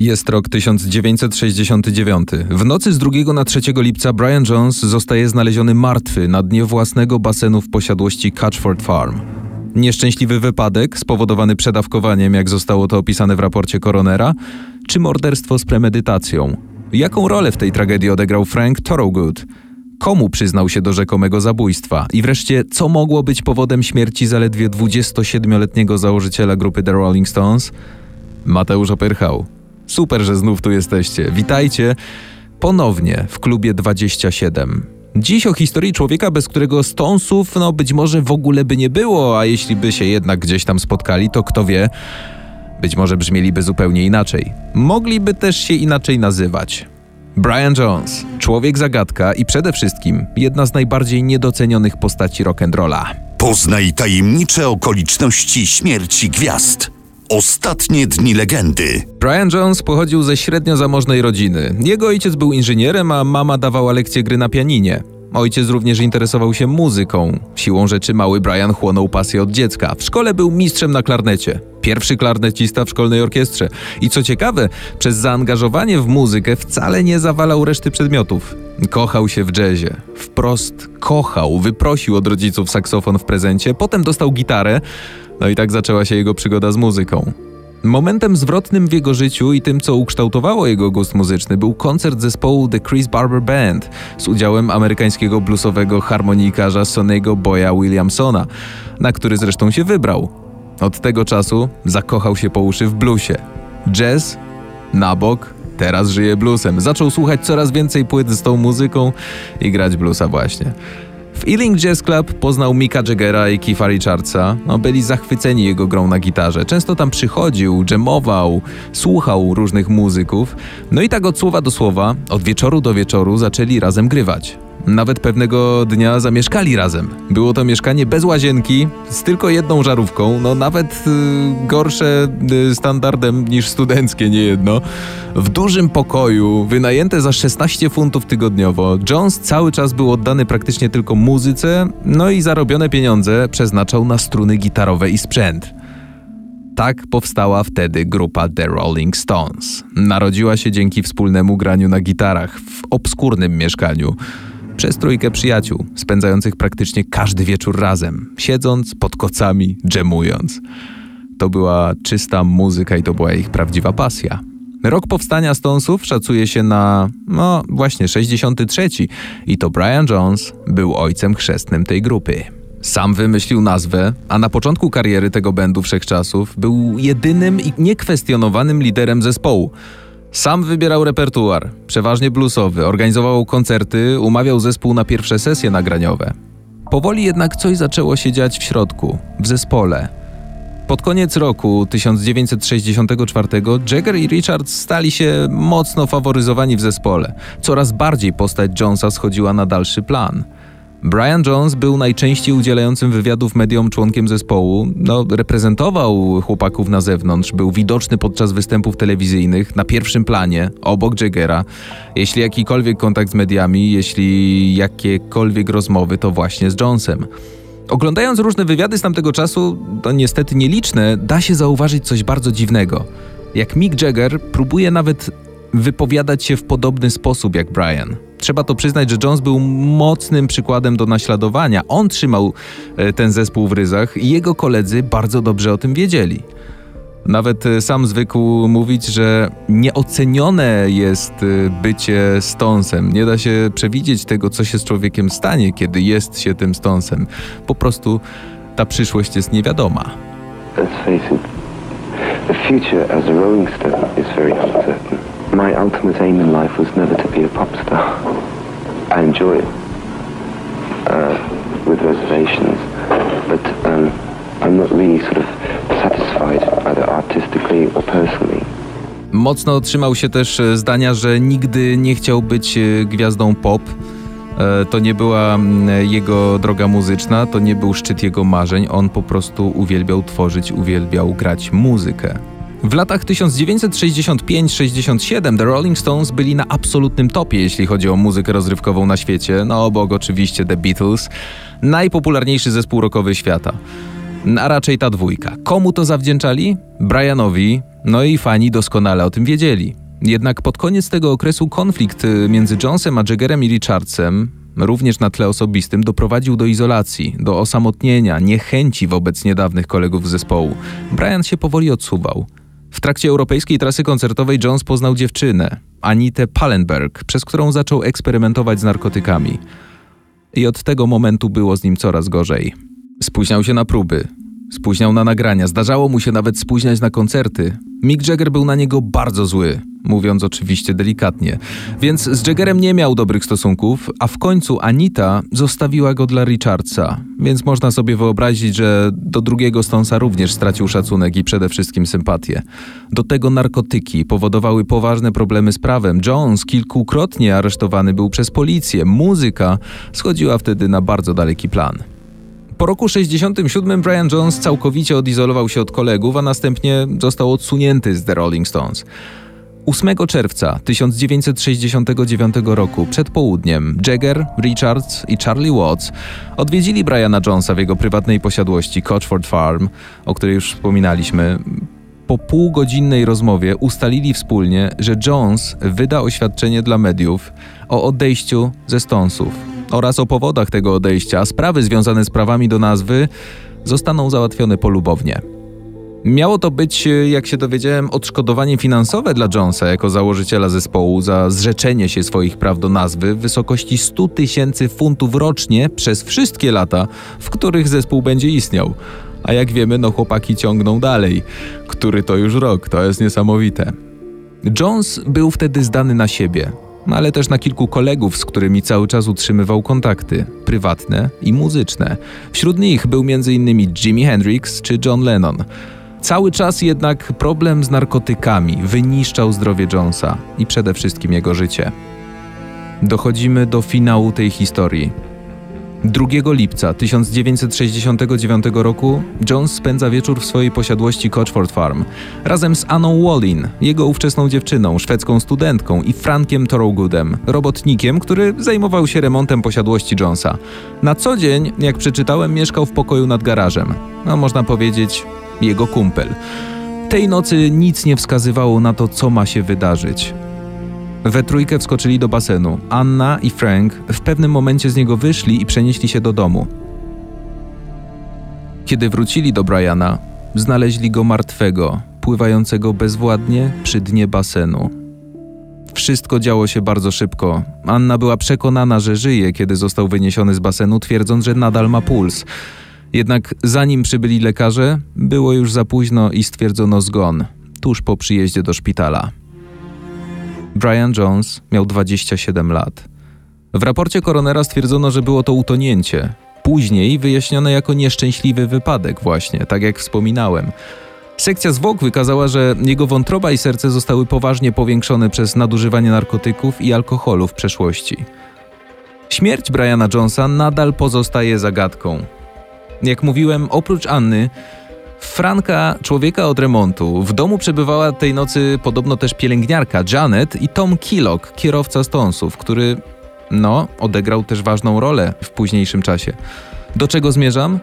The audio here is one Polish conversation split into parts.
Jest rok 1969. W nocy z 2 na 3 lipca Brian Jones zostaje znaleziony martwy na dnie własnego basenu w posiadłości Catchford Farm. Nieszczęśliwy wypadek spowodowany przedawkowaniem, jak zostało to opisane w raporcie koronera, czy morderstwo z premedytacją? Jaką rolę w tej tragedii odegrał Frank Thorogood? Komu przyznał się do rzekomego zabójstwa? I wreszcie, co mogło być powodem śmierci zaledwie 27-letniego założyciela grupy The Rolling Stones? Mateusz Opyrchał. Super, że znów tu jesteście. Witajcie ponownie w klubie 27. Dziś o historii człowieka, bez którego Stonesów no być może w ogóle by nie było, a jeśli by się jednak gdzieś tam spotkali, to kto wie, być może brzmieliby zupełnie inaczej. Mogliby też się inaczej nazywać. Brian Jones, człowiek zagadka i przede wszystkim jedna z najbardziej niedocenionych postaci rock'n'rolla. Poznaj tajemnicze okoliczności śmierci gwiazd. Ostatnie dni legendy. Brian Jones pochodził ze średnio zamożnej rodziny. Jego ojciec był inżynierem, a mama dawała lekcje gry na pianinie. Ojciec również interesował się muzyką. Siłą rzeczy mały Brian chłonął pasję od dziecka. W szkole był mistrzem na klarnecie. Pierwszy klarnecista w szkolnej orkiestrze. I co ciekawe, przez zaangażowanie w muzykę wcale nie zawalał reszty przedmiotów. Kochał się w jazzie. Wprost kochał. Wyprosił od rodziców saksofon w prezencie, potem dostał gitarę. No i tak zaczęła się jego przygoda z muzyką. Momentem zwrotnym w jego życiu i tym, co ukształtowało jego gust muzyczny, był koncert zespołu The Chris Barber Band z udziałem amerykańskiego bluesowego harmonikarza Sonny'ego Boya Williamsona, na który zresztą się wybrał. Od tego czasu zakochał się po uszy w bluesie. Jazz na bok, teraz żyje bluesem. Zaczął słuchać coraz więcej płyt z tą muzyką i grać bluesa właśnie. W Ealing Jazz Club poznał Mika Jaggera i Keitha Richardsa. No, byli zachwyceni jego grą na gitarze. Często tam przychodził, dżemował, słuchał różnych muzyków. No i tak od słowa do słowa, od wieczoru do wieczoru zaczęli razem grywać. Nawet pewnego dnia zamieszkali razem. Było to mieszkanie bez łazienki, z tylko jedną żarówką, no nawet y, gorsze y, standardem niż studenckie, nie jedno. W dużym pokoju, wynajęte za 16 funtów tygodniowo. Jones cały czas był oddany praktycznie tylko muzyce, no i zarobione pieniądze przeznaczał na struny gitarowe i sprzęt. Tak powstała wtedy grupa The Rolling Stones. Narodziła się dzięki wspólnemu graniu na gitarach w obskurnym mieszkaniu przez trójkę przyjaciół, spędzających praktycznie każdy wieczór razem, siedząc pod kocami, dżemując. To była czysta muzyka i to była ich prawdziwa pasja. Rok powstania Stonesów szacuje się na, no właśnie, 63 i to Brian Jones był ojcem chrzestnym tej grupy. Sam wymyślił nazwę, a na początku kariery tego bandu wszechczasów był jedynym i niekwestionowanym liderem zespołu. Sam wybierał repertuar, przeważnie bluesowy, organizował koncerty, umawiał zespół na pierwsze sesje nagraniowe. Powoli jednak coś zaczęło się dziać w środku, w zespole. Pod koniec roku 1964 Jagger i Richard stali się mocno faworyzowani w zespole. Coraz bardziej postać Jonesa schodziła na dalszy plan – Brian Jones był najczęściej udzielającym wywiadów mediom członkiem zespołu. No, reprezentował chłopaków na zewnątrz, był widoczny podczas występów telewizyjnych na pierwszym planie, obok Jaggera. Jeśli jakikolwiek kontakt z mediami, jeśli jakiekolwiek rozmowy, to właśnie z Jonesem. Oglądając różne wywiady z tamtego czasu, to niestety nieliczne, da się zauważyć coś bardzo dziwnego. Jak Mick Jagger próbuje nawet wypowiadać się w podobny sposób jak Brian. Trzeba to przyznać, że Jones był mocnym przykładem do naśladowania. On trzymał e, ten zespół w ryzach i jego koledzy bardzo dobrze o tym wiedzieli. Nawet e, sam zwykł mówić, że nieocenione jest e, bycie Stonesem. Nie da się przewidzieć tego, co się z człowiekiem stanie, kiedy jest się tym Stonesem. Po prostu ta przyszłość jest niewiadoma. Let's face it, the future as a Rolling Stone is very uncertain. My ultimate aim in life was never to be a pop star. I enjoy it uh, with reservations, but um, I'm not really sort of satisfied either artistically or personally. Mocno trzymał się też e, zdania, że nigdy nie chciał być e, gwiazdą pop. E, to nie była jego droga muzyczna, to nie był szczyt jego marzeń. On po prostu uwielbiał tworzyć, uwielbiał grać muzykę. W latach 1965-67 The Rolling Stones byli na absolutnym topie, jeśli chodzi o muzykę rozrywkową na świecie, no obok oczywiście The Beatles, najpopularniejszy zespół rockowy świata. A raczej ta dwójka. Komu to zawdzięczali? Brianowi, No i fani doskonale o tym wiedzieli. Jednak pod koniec tego okresu konflikt y, między Jonesem a Jaggerem i Richardsem, również na tle osobistym, doprowadził do izolacji, do osamotnienia, niechęci wobec niedawnych kolegów zespołu. Brian się powoli odsuwał. W trakcie europejskiej trasy koncertowej Jones poznał dziewczynę, Anitę Pallenberg, przez którą zaczął eksperymentować z narkotykami. I od tego momentu było z nim coraz gorzej. Spóźniał się na próby, spóźniał na nagrania, zdarzało mu się nawet spóźniać na koncerty. Mick Jagger był na niego bardzo zły mówiąc oczywiście delikatnie. Więc z Jaggerem nie miał dobrych stosunków, a w końcu Anita zostawiła go dla Richardsa, więc można sobie wyobrazić, że do drugiego Stonesa również stracił szacunek i przede wszystkim sympatię. Do tego narkotyki powodowały poważne problemy z prawem. Jones kilkukrotnie aresztowany był przez policję. Muzyka schodziła wtedy na bardzo daleki plan. Po roku 67 Brian Jones całkowicie odizolował się od kolegów, a następnie został odsunięty z The Rolling Stones. 8 czerwca 1969 roku, przed południem, Jagger, Richards i Charlie Watts odwiedzili Briana Jonesa w jego prywatnej posiadłości Coachford Farm, o której już wspominaliśmy. Po półgodzinnej rozmowie ustalili wspólnie, że Jones wyda oświadczenie dla mediów o odejściu ze Stonesów oraz o powodach tego odejścia. Sprawy związane z prawami do nazwy zostaną załatwione polubownie. Miało to być, e, jak się dowiedziałem, odszkodowanie finansowe dla Jonesa jako założyciela zespołu za zrzeczenie się swoich praw do nazwy w wysokości 100 tysięcy funtów rocznie przez wszystkie lata, w których zespół będzie istniał. A jak wiemy, no chłopaki ciągną dalej. Który to już rok, to jest niesamowite. Jones był wtedy zdany na siebie, ale też na kilku kolegów, z którymi cały czas utrzymywał kontakty, prywatne i muzyczne. Wśród nich był m.in. Jimi Hendrix czy John Lennon. Cały czas jednak problem z narkotykami wyniszczał zdrowie Jonesa i przede wszystkim jego życie. Dochodzimy do finału tej historii. 2 lipca 1969 roku Jones spędza wieczór w swojej posiadłości Coachford Farm razem z Anną Wallin, jego ówczesną dziewczyną, szwedzką studentką i Frankiem Thorogoodem, robotnikiem, który zajmował się remontem posiadłości Jonesa. Na co dzień, jak przeczytałem, mieszkał w pokoju nad garażem. No można powiedzieć, jego kumpel. Tej nocy nic nie wskazywało na to, co ma się wydarzyć. We trójkę wskoczyli do basenu. Anna i Frank w pewnym momencie z niego wyszli i przenieśli się do domu. Kiedy wrócili do Briana, znaleźli go martwego, pływającego bezwładnie przy dnie basenu. Wszystko działo się bardzo szybko. Anna była przekonana, że żyje, kiedy został wyniesiony z basenu, twierdząc, że nadal ma puls. Jednak zanim przybyli lekarze, było już za późno i stwierdzono zgon, tuż po przyjeździe do szpitala. Brian Jones miał 27 lat. W raporcie koronera stwierdzono, że było to utonięcie. Później wyjaśnione jako nieszczęśliwy wypadek, właśnie, tak jak wspominałem. Sekcja zwłok wykazała, że jego wątroba i serce zostały poważnie powiększone przez nadużywanie narkotyków i alkoholu w przeszłości. Śmierć Briana Jonesa nadal pozostaje zagadką. Jak mówiłem, oprócz Anny, Franka, człowieka od remontu, w domu przebywała tej nocy podobno też pielęgniarka Janet i Tom Killock, kierowca Stonesów, który, no, odegrał też ważną rolę w późniejszym czasie. Do czego zmierzam?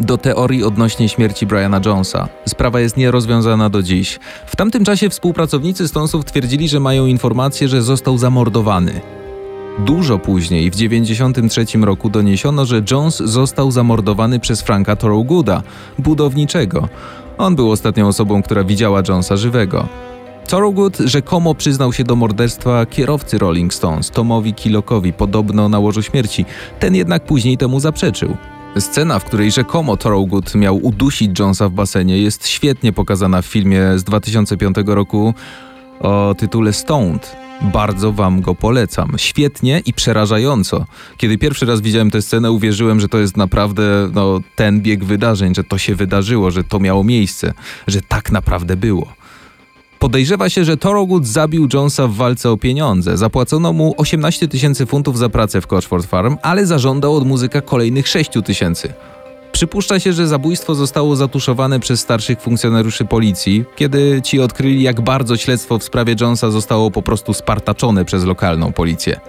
Do teorii odnośnie śmierci Briana Jonesa. Sprawa jest nierozwiązana do dziś. W tamtym czasie współpracownicy Stonesów twierdzili, że mają informację, że został zamordowany. Dużo później, w 1993 roku, doniesiono, że Jones został zamordowany przez Franka Thorowgooda, budowniczego. On był ostatnią osobą, która widziała Jonesa żywego. Thorogood rzekomo przyznał się do morderstwa kierowcy Rolling Stones, Tomowi Kilokowi, podobno na łożu śmierci. Ten jednak później temu zaprzeczył. Scena, w której rzekomo Thorogood miał udusić Jonesa w basenie, jest świetnie pokazana w filmie z 2005 roku o tytule Stoned. Bardzo wam go polecam. Świetnie i przerażająco. Kiedy pierwszy raz widziałem tę scenę, uwierzyłem, że to jest naprawdę no, ten bieg wydarzeń, że to się wydarzyło, że to miało miejsce, że tak naprawdę było. Podejrzewa się, że Thorogood zabił Jonesa w walce o pieniądze. Zapłacono mu 18 tysięcy funtów za pracę w Coachford Farm, ale zażądał od muzyka kolejnych 6 tysięcy. Przypuszcza się, że zabójstwo zostało zatuszowane przez starszych funkcjonariuszy policji, kiedy ci odkryli, jak bardzo śledztwo w sprawie Jonesa zostało po prostu spartaczone przez lokalną policję.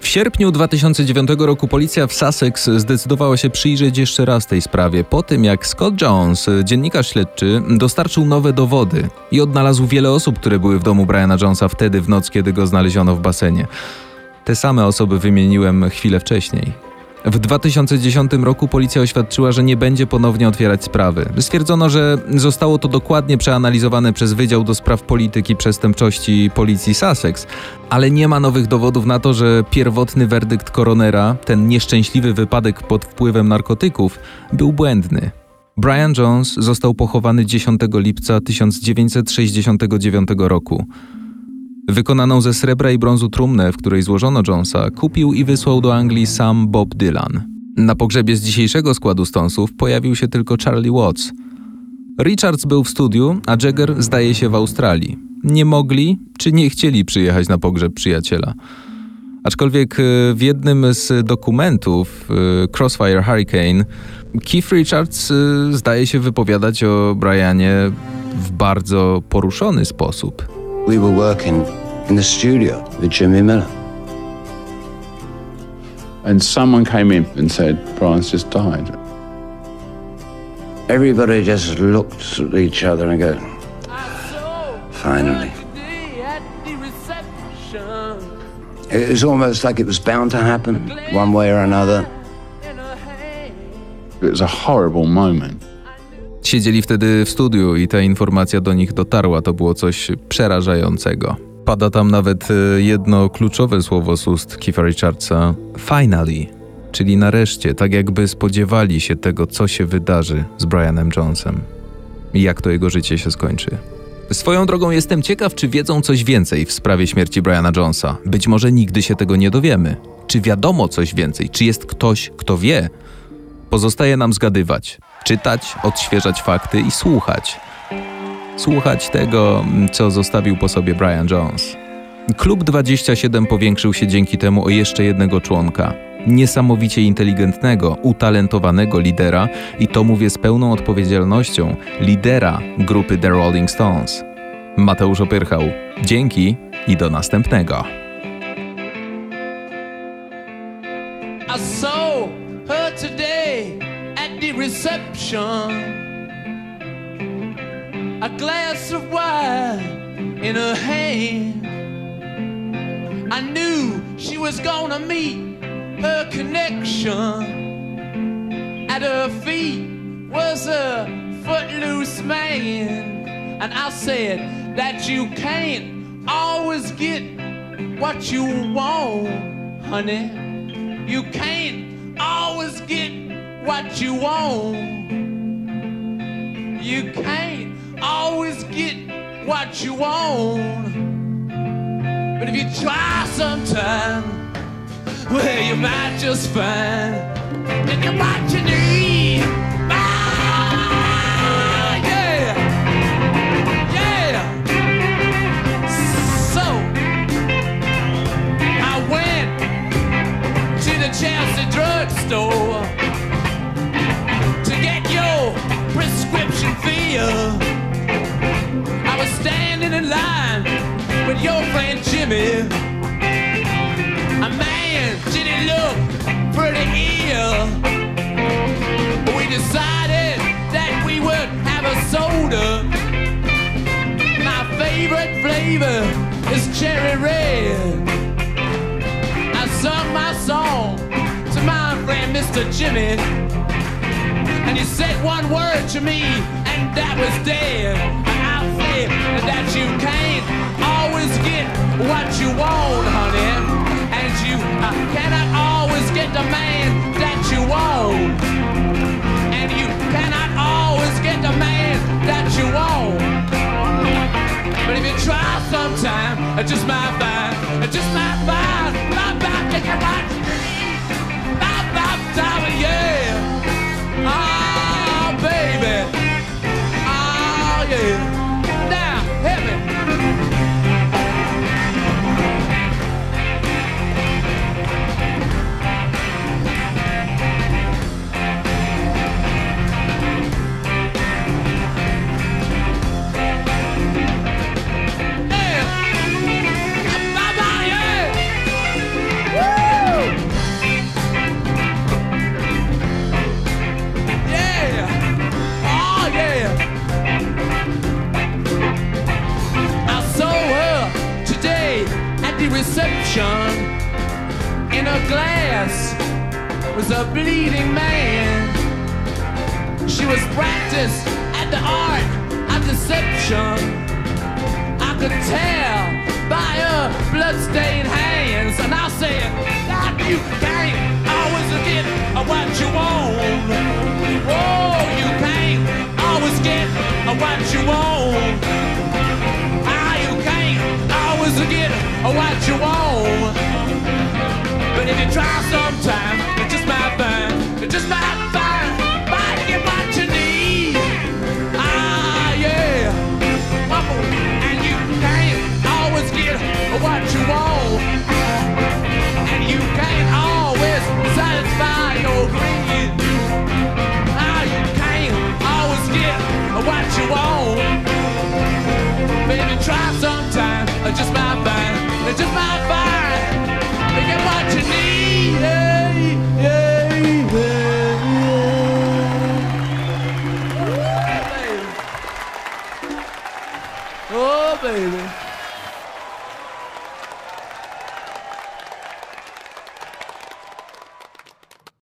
W sierpniu 2009 roku policja w Sussex zdecydowała się przyjrzeć jeszcze raz tej sprawie, po tym jak Scott Jones, dziennikarz śledczy, dostarczył nowe dowody i odnalazł wiele osób, które były w domu Briana Jonesa wtedy w noc, kiedy go znaleziono w basenie. Te same osoby wymieniłem chwilę wcześniej. W 2010 roku policja oświadczyła, że nie będzie ponownie otwierać sprawy. Stwierdzono, że zostało to dokładnie przeanalizowane przez Wydział do Spraw Polityki Przestępczości Policji Sussex, ale nie ma nowych dowodów na to, że pierwotny werdykt koronera, ten nieszczęśliwy wypadek pod wpływem narkotyków, był błędny. Brian Jones został pochowany 10 lipca 1969 roku. Wykonaną ze srebra i brązu trumnę, w której złożono Jonesa, kupił i wysłał do Anglii sam Bob Dylan. Na pogrzebie z dzisiejszego składu Stonesów pojawił się tylko Charlie Watts. Richards był w studiu, a Jagger zdaje się w Australii. Nie mogli czy nie chcieli przyjechać na pogrzeb przyjaciela. Aczkolwiek e, w jednym z dokumentów e, Crossfire Hurricane Keith Richards e, zdaje się wypowiadać o Brianie w bardzo poruszony sposób. We were working in the studio with Jimmy Miller. And someone came in and said, Brian's just died. Everybody just looked at each other and go, finally. It was almost like it was bound to happen, one way or another. It was a horrible moment. Siedzieli wtedy w studiu i ta informacja do nich dotarła. To było coś przerażającego. Pada tam nawet e, jedno kluczowe słowo z ust Keitha Richardsa: finally, czyli nareszcie, tak jakby spodziewali się tego, co się wydarzy z Brianem Jonesem i jak to jego życie się skończy. Swoją drogą jestem ciekaw, czy wiedzą coś więcej w sprawie śmierci Briana Jonesa. Być może nigdy się tego nie dowiemy. Czy wiadomo coś więcej? Czy jest ktoś, kto wie? Pozostaje nam zgadywać, czytać, odświeżać fakty i słuchać. Słuchać tego, co zostawił po sobie Brian Jones. Klub 27 powiększył się dzięki temu o jeszcze jednego członka. Niesamowicie inteligentnego, utalentowanego lidera i to mówię z pełną odpowiedzialnością, lidera grupy The Rolling Stones. Mateusz Opyrchał. Dzięki i do następnego. Reception. A glass of wine in her hand. I knew she was gonna meet her connection. At her feet was a footloose man. And I said that you can't always get what you want, honey. You can't always get what you want. You can't always get what you want. But if you try sometime, well, you might just find that you're what you need. Ah, yeah. Yeah. So, I went to the Chelsea drugstore prescription. I was standing in line with your friend Jimmy. A man, did he look pretty ill? We decided that we would have a soda. My favorite flavor is cherry red. I sung my song to my friend Mr. Jimmy. And he said one word to me, that was dead. I said that you can't always get what you want, honey. And you uh, cannot always get the man that you want. And you cannot always get the man that you want. But if you try sometime, it just might find, it just might find, find, deception. I could tell by her bloodstained hands, and I said that you can't always get what you want. Oh, you can't always get what you want. Ah, you can't always get what you want. But if you try sometime, try sometime, I just might find, I just might find, to get what you need. Yeah, yeah, yeah. Oh. Oh, baby.